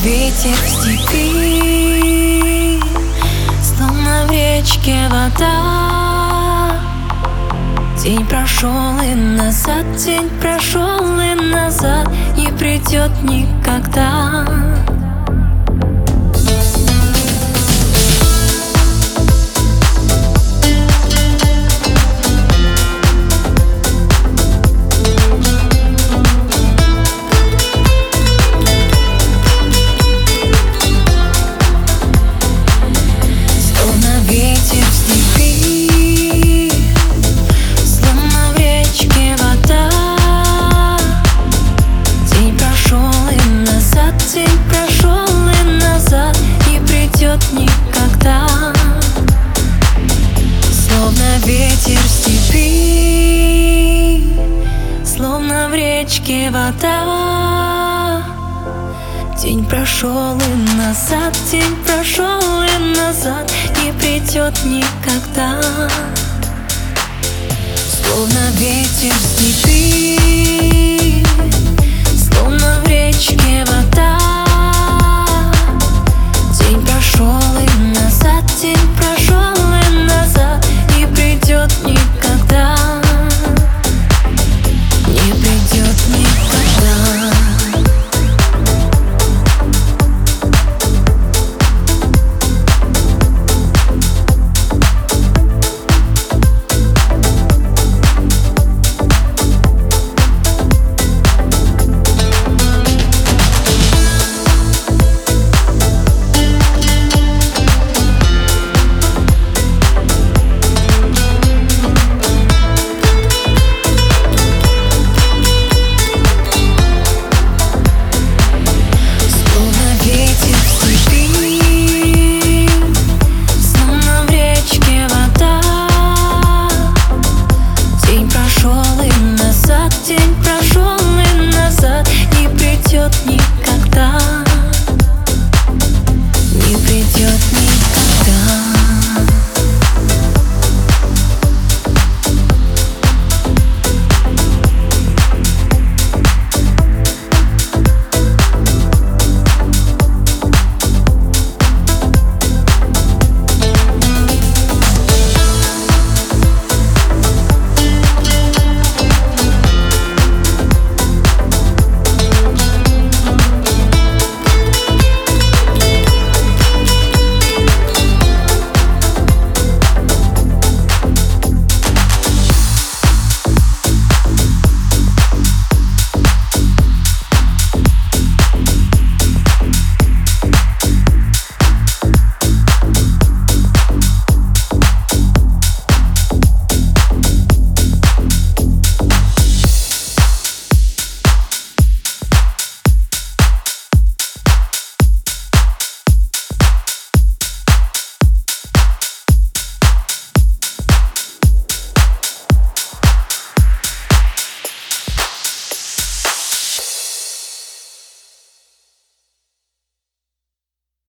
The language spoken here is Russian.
ветер в степи Словно в речке вода. День прошел и назад, день прошел и назад Не придет никогда речке вода. День прошел и назад, день прошел и назад Не придет никогда. Словно ветер в степи Dzień